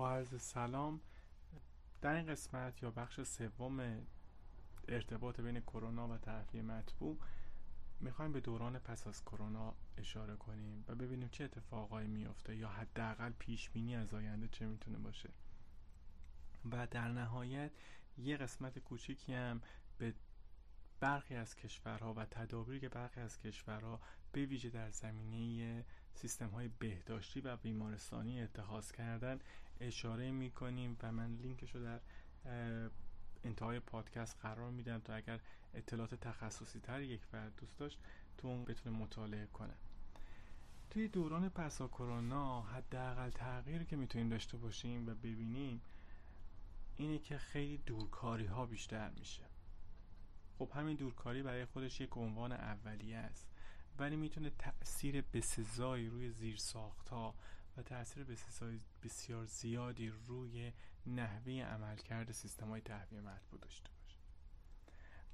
با عرض سلام در این قسمت یا بخش سوم ارتباط بین کرونا و تحفیه مطبوع می‌خوایم به دوران پس از کرونا اشاره کنیم و ببینیم چه اتفاقایی میفته یا حداقل پیش بینی از آینده چه می‌تونه باشه. و در نهایت یه قسمت کوچیکی هم به برخی از کشورها و تدابیری که برخی از کشورها به ویژه در زمینه سیستم های بهداشتی و بیمارستانی اتخاذ کردن. اشاره می کنیم و من لینکش رو در انتهای پادکست قرار میدم تا اگر اطلاعات تخصصی تر یک فرد دوست داشت تو اون بتونه مطالعه کنه. توی دوران پسا کرونا حداقل تغییری که می‌تونیم داشته باشیم و ببینیم اینه که خیلی دورکاری ها بیشتر میشه. خب همین دورکاری برای خودش یک عنوان اولیه است. ولی می‌تونه تاثیر بسزایی روی زیرساخت ها و تاثیر بسیار زیادی روی نحوه عملکرد سیستم های تهویه مطبوع داشته باشه.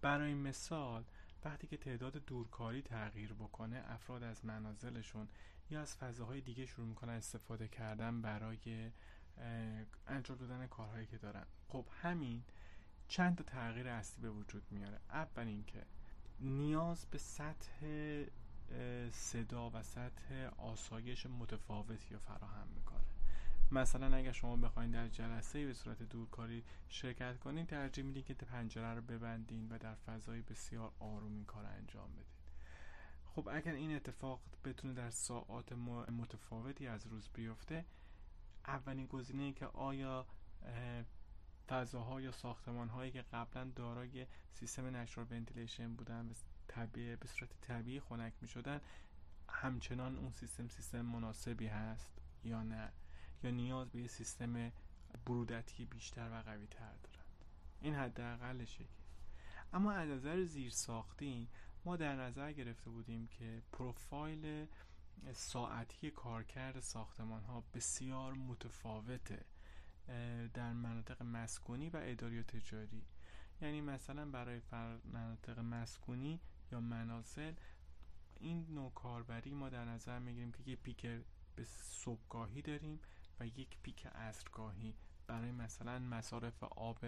برای مثال وقتی که تعداد دورکاری تغییر بکنه افراد از منازلشون یا از فضاهای دیگه شروع می‌کنن استفاده کردن برای انجام دادن کارهایی که دارن. خب همین چند تا تغییر اصلی به وجود میاره. اول اینکه نیاز به سطح صدا و سطح آسایش متفاوتی رو فراهم می‌کنه. مثلا اگر شما بخواید در جلسه به صورت دورکاری شرکت کنید ترجیح میدین که پنجره رو ببندین و در فضای بسیار آروم این کار انجام بدین. خب اگر این اتفاق بتونه در ساعات متفاوتی از روز بیفته اولین گزینه که آیا فضاها یا ساختمان هایی که قبلا دارای سیستم نشرال ونتیلیشن بودن طبیعه به صورت طبیعی خنک می شدن همچنان اون سیستم سیستم مناسبی هست یا نه؟ یا نیاز به یه سیستم برودتی بیشتر و قوی تر دارند این حداقلش یکی. اما از نظر زیر ساختی ما در نظر گرفته بودیم که پروفایل ساعتی کارکرد ساختمان ها بسیار متفاوته. در مناطق مسکونی و اداری و تجاری. یعنی مثلا برای مناطق مسکونی یا منازل این نوع کاربری ما در نظر می‌گیریم که یک پیک به صبحگاهی داریم و یک پیک عصرگاهی برای مثلا مصارف آب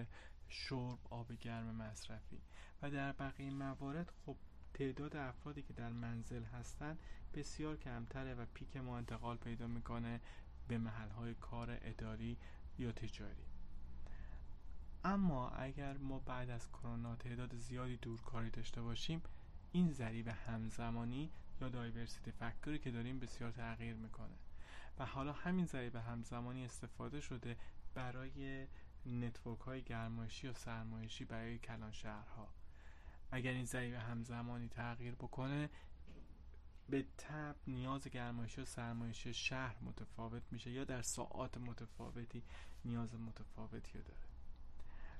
شرب آب گرم مصرفی. و در بقیه موارد خب تعداد افرادی که در منزل هستند بسیار کمتره و پیک ما انتقال پیدا می‌کنه به محلهای کار اداری یا تجاری. اما اگر ما بعد از کرونا تعداد زیادی دورکاری داشته باشیم این ضریب همزمانی یا diversity factor ی که داریم بسیار تغییر می‌کنه. و حالا همین ضریب همزمانی استفاده شده برای network های گرمایشی و سرمایشی برای کلان شهرها. اگر این ضریب همزمانی تغییر بکنه به تب نیاز گرمایشی و سرمایشی شهر متفاوت میشه یا در ساعات متفاوتی نیاز متفاوتی داره.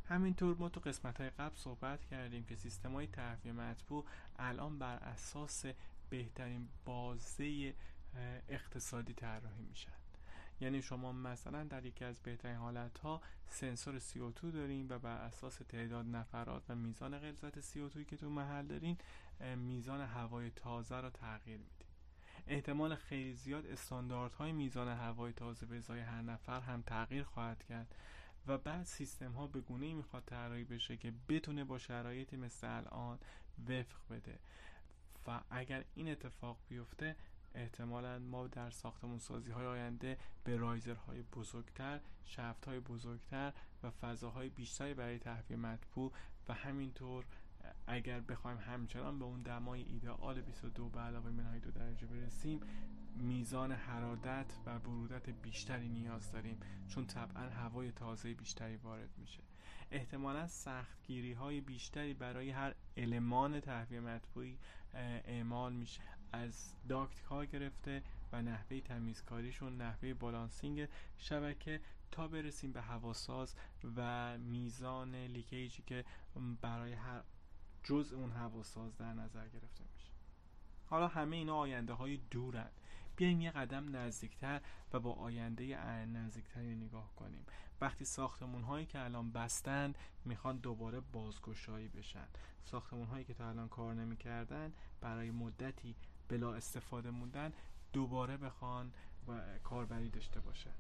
همینطور ما تو قسمت های قبل صحبت کردیم که سیستم های تهویه مطبوع الان بر اساس بهترین بازه اقتصادی طراحی میشن. یعنی شما مثلا در یکی از بهترین حالت ها سنسور CO2 دارین و بر اساس تعداد نفرات و میزان غلظت CO2 که تو محل دارین میزان هوای تازه رو تغییر میدین احتمال خیلی زیاد استانداردهای میزان هوای تازه به ازای هر نفر هم تغییر خواهد کرد و بعد سیستم ها به گونه ای می‌خواد طراحی بشه که بتونه با شرایطی مثل الان وفق بده. و اگر این اتفاق بیفته احتمالا ما در ساختمون سازی های آینده به رایزرهای بزرگتر شفت های بزرگتر و فضاهای بیشتری برای تهویه مطبوع و همینطور اگر بخوایم همچنان به اون دمای ایدئال 22 به علاوه منهای دو درجه برسیم میزان حرارت و برودت بیشتری نیاز داریم چون طبعا هوای تازه بیشتری وارد میشه. احتمالا سختگیری های بیشتری برای هر المان تهویه مطبوعی اعمال میشه. از داکت ها گرفته و نحوه تمیزکاریشون نحوه بالانسینگ شبکه تا برسیم به هواساز و میزان لیکیجی که برای هر جز اون هواساز در نظر گرفته میشه. حالا همه اینا آینده های دورن. بیایم یه قدم نزدیکتر و با آینده نزدیکتری نگاه کنیم. وقتی ساختمون هایی که الان بستند می‌خوان دوباره بازگشایی بشن. ساختمون هایی که تا الان کار نمی‌کردن برای مدتی بلا استفاده موندن دوباره بخوان و کاربری داشته باشه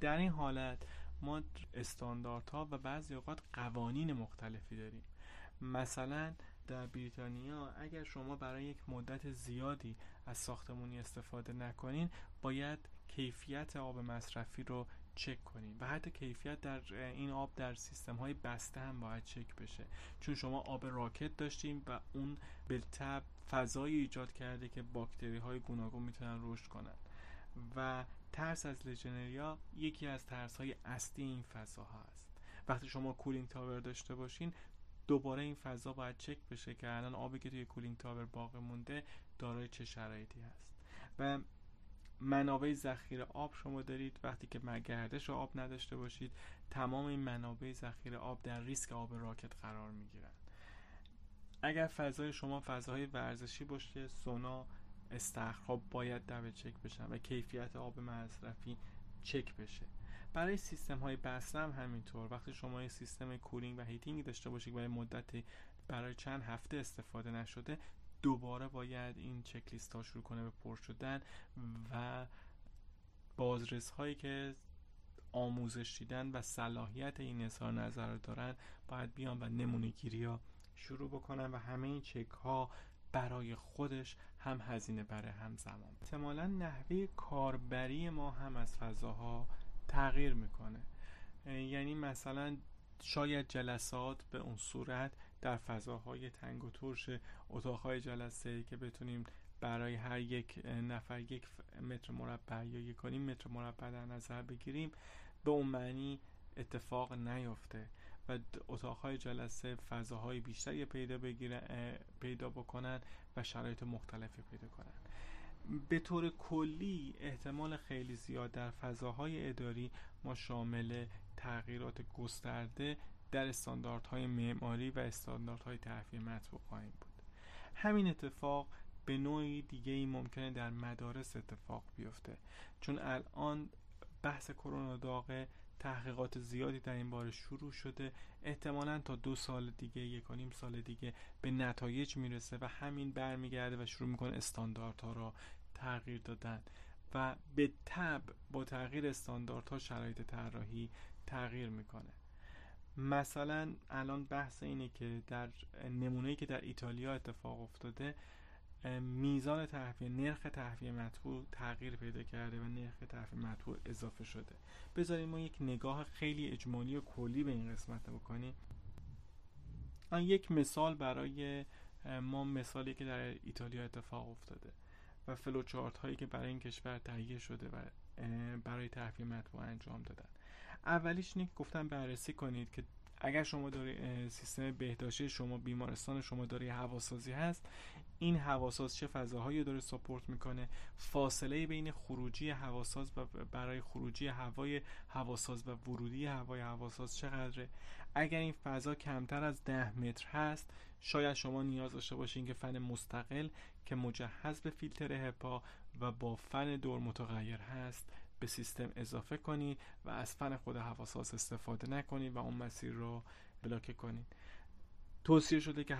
در این حالت ما استانداردها و بعضی اوقات قوانین مختلفی داریم. مثلا در بریتانیا اگر شما برای یک مدت زیادی از ساختمونی استفاده نکنین باید کیفیت آب مصرفی رو چک کنین. و حتی کیفیت در این آب در سیستم های بسته هم باید چک بشه. چون شما آب راکت داشتیم و اون بالطبع فضایی ایجاد کرده که باکتری های گوناگون می‌تونن رشد کنن. و ترس از لژیونلا یکی از ترس های اصلی این فضا هست. وقتی شما cooling tower داشته باشین دوباره این فضا باید چک بشه که الان آبی که توی cooling tower باقی مونده دارای چه شرایطی هست. و منابع ذخیره آب شما دارید. وقتی که گردش آب نداشته باشید تمام این منابع ذخیره آب در ریسک آب راکت قرار می گیرند اگر فضای شما فضاهای ورزشی باشه سونا استخرها باید double check بشن و کیفیت آب مصرفی چک بشه. برای سیستم های بسته هم همینطور. وقتی شما یه سیستم cooling و heating داشته باشید برای مدتی برای چند هفته استفاده نشده دوباره باید این چکلیست ها شروع کنه به پر شدن و بازرس هایی که آموزش دیدن و صلاحیت این اظهار نظر دارن باید بیان و نمونه گیری ها شروع بکنن و همه این چک ها برای خودش هم هزینه بره هم زمان. احتمالا نحوه کاربری ما هم از فضاها تغییر می‌کنه. یعنی مثلا شاید جلسات به اون صورت در فضاهای تنگ و ترش اتاقهای جلسه که بتونیم برای هر یک نفر یک متر مربع یا یک متر مربع در نظر بگیریم به اون معنی اتفاق نیفته و اتاقهای جلسه فضاهای بیشتری پیدا پیدا بکنن و شرایط مختلفی پیدا کنن. به طور کلی احتمال خیلی زیاد در فضاهای اداری ما شامل تغییرات گسترده در استانداردهای معماری و استانداردهای تحفیه مطبوع خواهیم بود. همین اتفاق به نوعی دیگه ای ممکنه در مدارس اتفاق بیفته. چون الان بحث کرونا داغه تحقیقات زیادی در این باره شروع شده. احتمالا تا دو سال دیگه یک و نیم سال دیگه به نتایج می‌رسه و همین برمیگرده و شروع می‌کنه استانداردها را تغییر دادن و به تب با تغییر استانداردها شرایط طراحی تغییر می‌کنه. مثلا الان بحث اینه که در نمونه‌ای که در ایتالیا اتفاق افتاده میزان تحویه نرخ تحویه مطبوع تغییر پیدا کرده و نرخ تحویه مطبوع اضافه شده. بذاریم ما یک نگاه خیلی اجمالی و کلی به این قسمت بکنیم. یک مثال برای ما مثالی که در ایتالیا اتفاق افتاده و فلوچارت هایی که برای این کشور تهیه شده و برای تحویه مطبوع انجام دادن. اولیش اینه گفتم بررسی کنید که اگر شما داری سیستم بهداشتی شما بیمارستان شما داری هواسازی هست این هواساز چه فضاهایی داره ساپورت می‌کنه؟ فاصله بین خروجی هواساز و برای خروجی هوای هواساز و ورودی هوای هواساز چقدره؟ اگر این فضا کمتر از ده متر هست شاید شما نیاز داشته باشین که فن مستقل که مجهز به فیلتر هپا و با فن دور متغیر هست به سیستم اضافه کنید و از فن خود هواساز استفاده نکنید و اون مسیر رو بلاک کنید توصیه شده که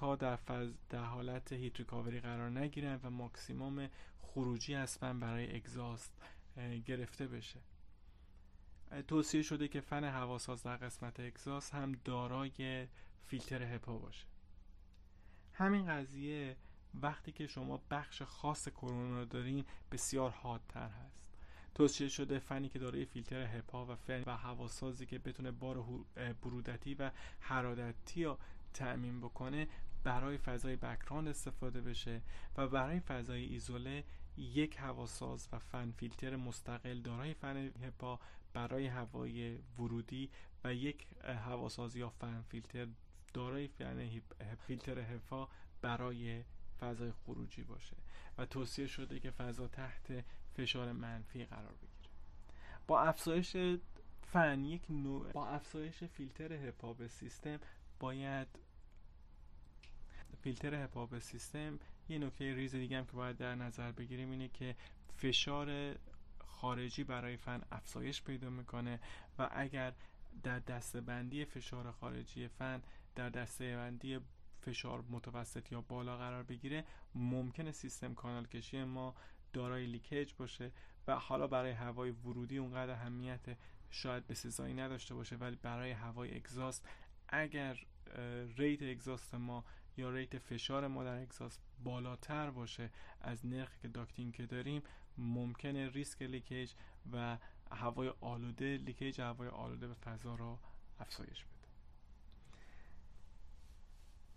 ها در, فز در حالت هیت ریکاوری قرار نگیرن و ماکسیموم خروجی از فن برای اگزاست گرفته بشه. توصیه شده که فن هواساز در قسمت اگزاست هم دارای فیلتر هپا باشه. همین قضیه وقتی که شما بخش خاص کرونا دارین بسیار حادتر هست. توصیه شده فنی که دارای فیلتر هپا و فن و هواسازی که بتونه بار برودتی و حرارتی رو تأمین بکنه برای فضای بکراند استفاده بشه و برای فضای ایزوله یک هواساز و فن فیلتر مستقل دارای فن هپا برای هوای ورودی و یک هواساز یا فن فیلتر دارای فن فیلتر هپا برای فضای خروجی باشه و توصیه شده که فضا تحت فشار منفی قرار بگیره. با افزایش فن یک نوع با افزایش فیلتر هپاب سیستم باید فیلتر هپاب سیستم یه نکته ریز دیگه هم که باید در نظر بگیریم اینه که فشار خارجی برای فن افزایش پیدا می‌کنه و اگر در دسته بندی فشار خارجی فن در دسته بندی فشار متوسط یا بالا قرار بگیره ممکنه سیستم کانال کشی ما دارای leakage باشه و حالا برای هوای ورودی اونقدر اهمیت شاید به سزایی نداشته باشه ولی برای هوای exhaust اگر rate exhaust ما یا rate فشار ما در exhaust بالاتر باشه از نرخی که ducting که داریم ممکنه ریسک leakage و هوای آلوده leakage هوای آلوده به فضا را افزایش بده.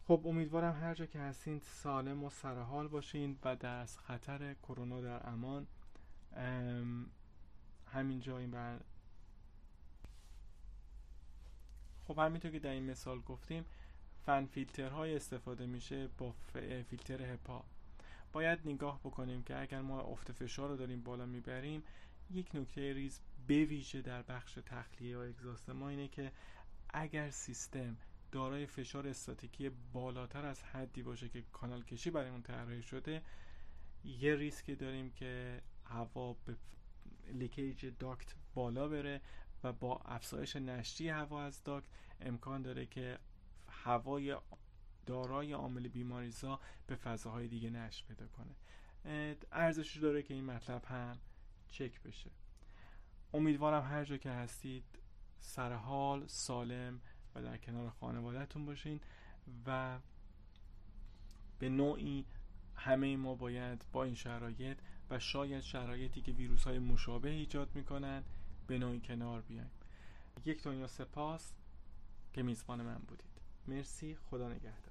خب امیدوارم هر جا که هستین سالم و سرحال باشین و در از خطر کرونا در امان. همینجا این بر. خب همینطور که در این مثال گفتیم فن فیلترهای استفاده میشه با فیلتر هپا باید نگاه بکنیم که اگر ما افت فشار رو داریم بالا می‌بریم یک نکته ریز بویژه در بخش تخلیه یا اگزاست ما اینه که اگر سیستم دارای فشار استاتیکی بالاتر از حدی باشه که کانال کشی برای اون طراحی شده یه ریسکی داریم که هوا به leakage duct بالا بره و با افزایش نشتی هوا از duct امکان داره که هوای دارای عامل بیماریزا به فضاهای دیگه نشت پیدا کنه. ارزش داره که این مطلب هم چک بشه. امیدوارم هر جا که هستید سرحال سالم و در کنار خانوادهتون باشین و به نوعی همه ما باید با این شرایط و شاید شرایطی که ویروس های مشابه ایجاد می‌کنن به نوعی کنار بیایم. یک دنیا سپاس که میزبان من بودید. مرسی. خدا نگهدار.